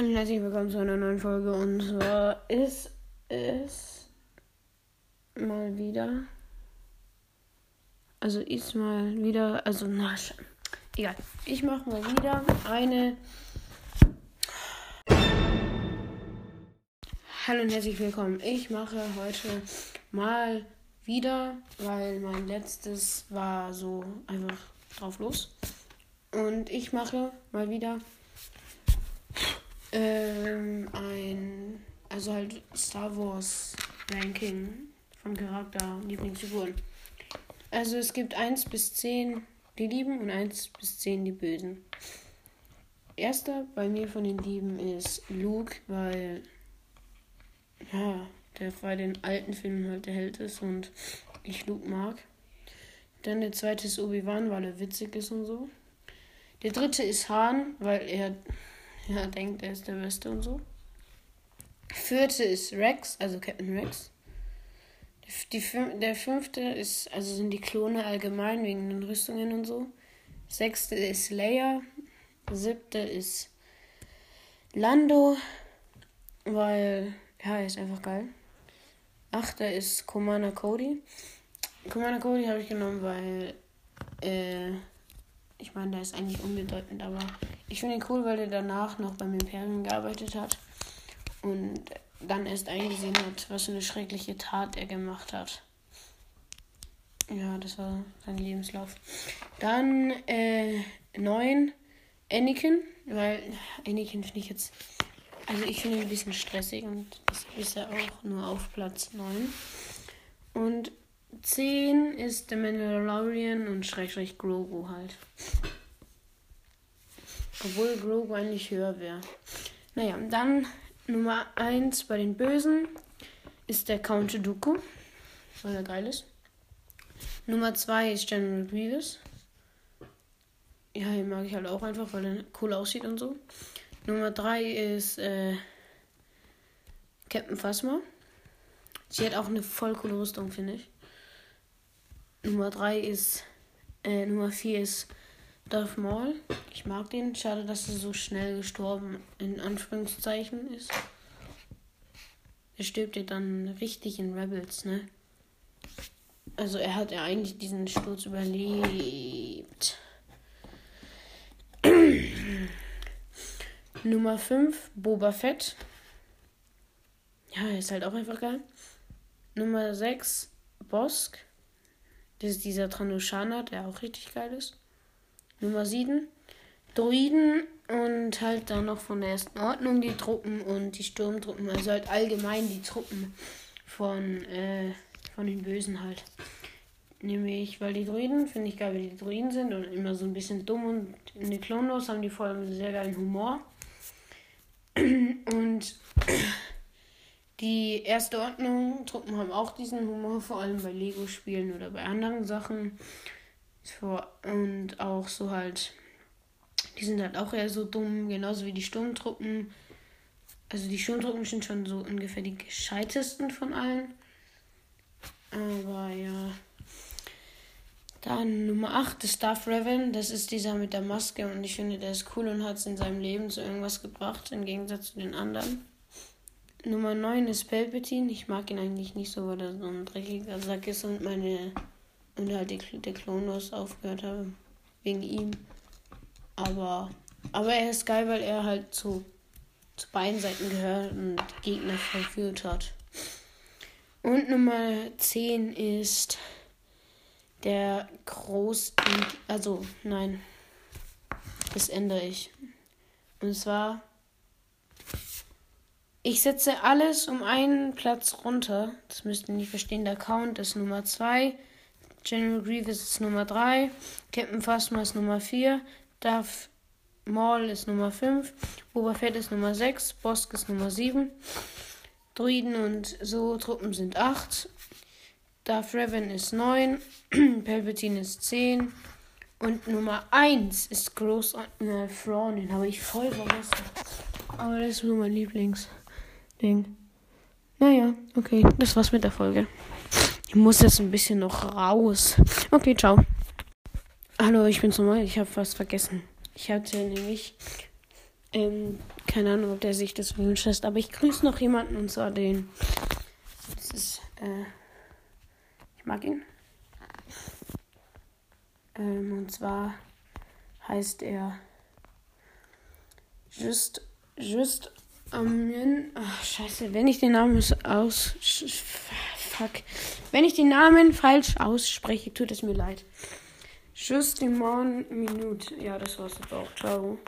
Und herzlich willkommen zu einer neuen Folge. Und zwar ist es mal wieder. Also ist mal wieder. Also, na, egal. Ich mache mal wieder eine. Hallo und herzlich willkommen. Ich mache heute mal wieder, weil mein letztes war so einfach drauf los. Und ich mache mal wieder ähm, ein, also halt Star Wars Ranking von Charakter Lieblingsfiguren. Also es gibt 1 bis 10 die Lieben und 1 bis 10 die Bösen. Erster bei mir von den Lieben ist Luke, weil ja, der bei den alten Filmen halt der Held ist und ich Luke mag. Dann der zweite ist Obi-Wan, weil er witzig ist und so. Der dritte ist Han, weil er ja, denkt, er ist der Beste und so. Vierte ist Rex, also Captain Rex. Die, fün- der fünfte ist, also sind die Klone allgemein wegen den Rüstungen und so. Sechste ist Leia. Siebte ist Lando, weil, ja, er ist einfach geil. Achter ist Commander Cody. Commander Cody habe ich genommen, weil, äh, ich meine, der ist eigentlich unbedeutend, aber ich finde ihn cool, weil er danach noch beim Imperium gearbeitet hat und dann erst eingesehen hat, was für eine schreckliche Tat er gemacht hat. Ja, das war sein Lebenslauf. Dann äh, 9, Anakin, weil Anakin finde ich jetzt, also ich finde ihn ein bisschen stressig und das ist er auch nur auf Platz 9. Und 10 ist der Mandalorian und Schrägstrich Grogu halt. Obwohl Grogu eigentlich höher wäre. Naja, dann Nummer 1 bei den Bösen ist der Count Dooku, weil er geil ist. Nummer 2 ist General Grievous. Ja, den mag ich halt auch einfach, weil er cool aussieht und so. Nummer 3 ist äh, Captain Phasma. Sie hat auch eine voll coole Rüstung, finde ich. Nummer 3 ist, äh, Nummer 4 ist Darth Maul. Ich mag den. Schade, dass er so schnell gestorben in Anführungszeichen ist. Er stirbt ja dann richtig in Rebels, ne? Also er hat ja eigentlich diesen Sturz überlebt. Nummer 5, Boba Fett. Ja, ist halt auch einfach geil. Nummer 6, Bosk. Das ist dieser Tranushana, der auch richtig geil ist. Nummer 7, Droiden und halt dann noch von der ersten Ordnung die Truppen und die Sturmtruppen. Also halt allgemein die Truppen von, äh, von den Bösen halt. Nämlich, weil die Droiden, finde ich geil, wie die Droiden sind und immer so ein bisschen dumm und in Clone Wars haben die vor allem sehr geilen Humor. Und erste Ordnung, Truppen haben auch diesen Humor, vor allem bei Lego-Spielen oder bei anderen Sachen. Und auch so halt, die sind halt auch eher so dumm, genauso wie die Sturmtruppen. Also die Sturmtruppen sind schon so ungefähr die gescheitesten von allen. Aber ja. Dann Nummer 8 ist Darth Revan. Das ist dieser mit der Maske und ich finde, der ist cool und hat es in seinem Leben zu irgendwas gebracht, im Gegensatz zu den anderen. Nummer 9 ist Palpatine. Ich mag ihn eigentlich nicht so, weil er so ein dreckiger Sack ist und meine und halt die, der Wars aufgehört habe. Wegen ihm. Aber, aber er ist geil, weil er halt zu, zu beiden Seiten gehört und Gegner verführt hat. Und Nummer 10 ist der Groß... Also, nein. Das ändere ich. Und zwar... Ich setze alles um einen Platz runter. Das müsst ihr nicht verstehen. Der Count ist Nummer 2. General Grievous ist Nummer 3. Captain Phasma ist Nummer 4. Darth Maul ist Nummer 5. Boba Fett ist Nummer 6. Bosk ist Nummer 7. Druiden und so Truppen sind 8. Darth Revan ist 9. Palpatine ist 10. Und Nummer 1 ist Groß Admiral Thrawn. Den habe ich voll vergessen. Aber das ist nur mein Lieblingsding. Naja, okay. Das war's mit der Folge. Ich muss jetzt ein bisschen noch raus. Okay, ciao. Hallo, ich bin's nochmal. Ich habe fast vergessen. Ich hatte nämlich Ähm, keine Ahnung, ob der sich das wünscht aber ich grüße noch jemanden und zwar den. Das ist, äh, ich mag ihn. Ähm, und zwar heißt er Just, Just Amin. Ach, scheiße, wenn ich den Namen aus. Fuck. Wenn ich den Namen falsch ausspreche, tut es mir leid. Just Demon Minute. Ja, das war's jetzt auch. Ciao.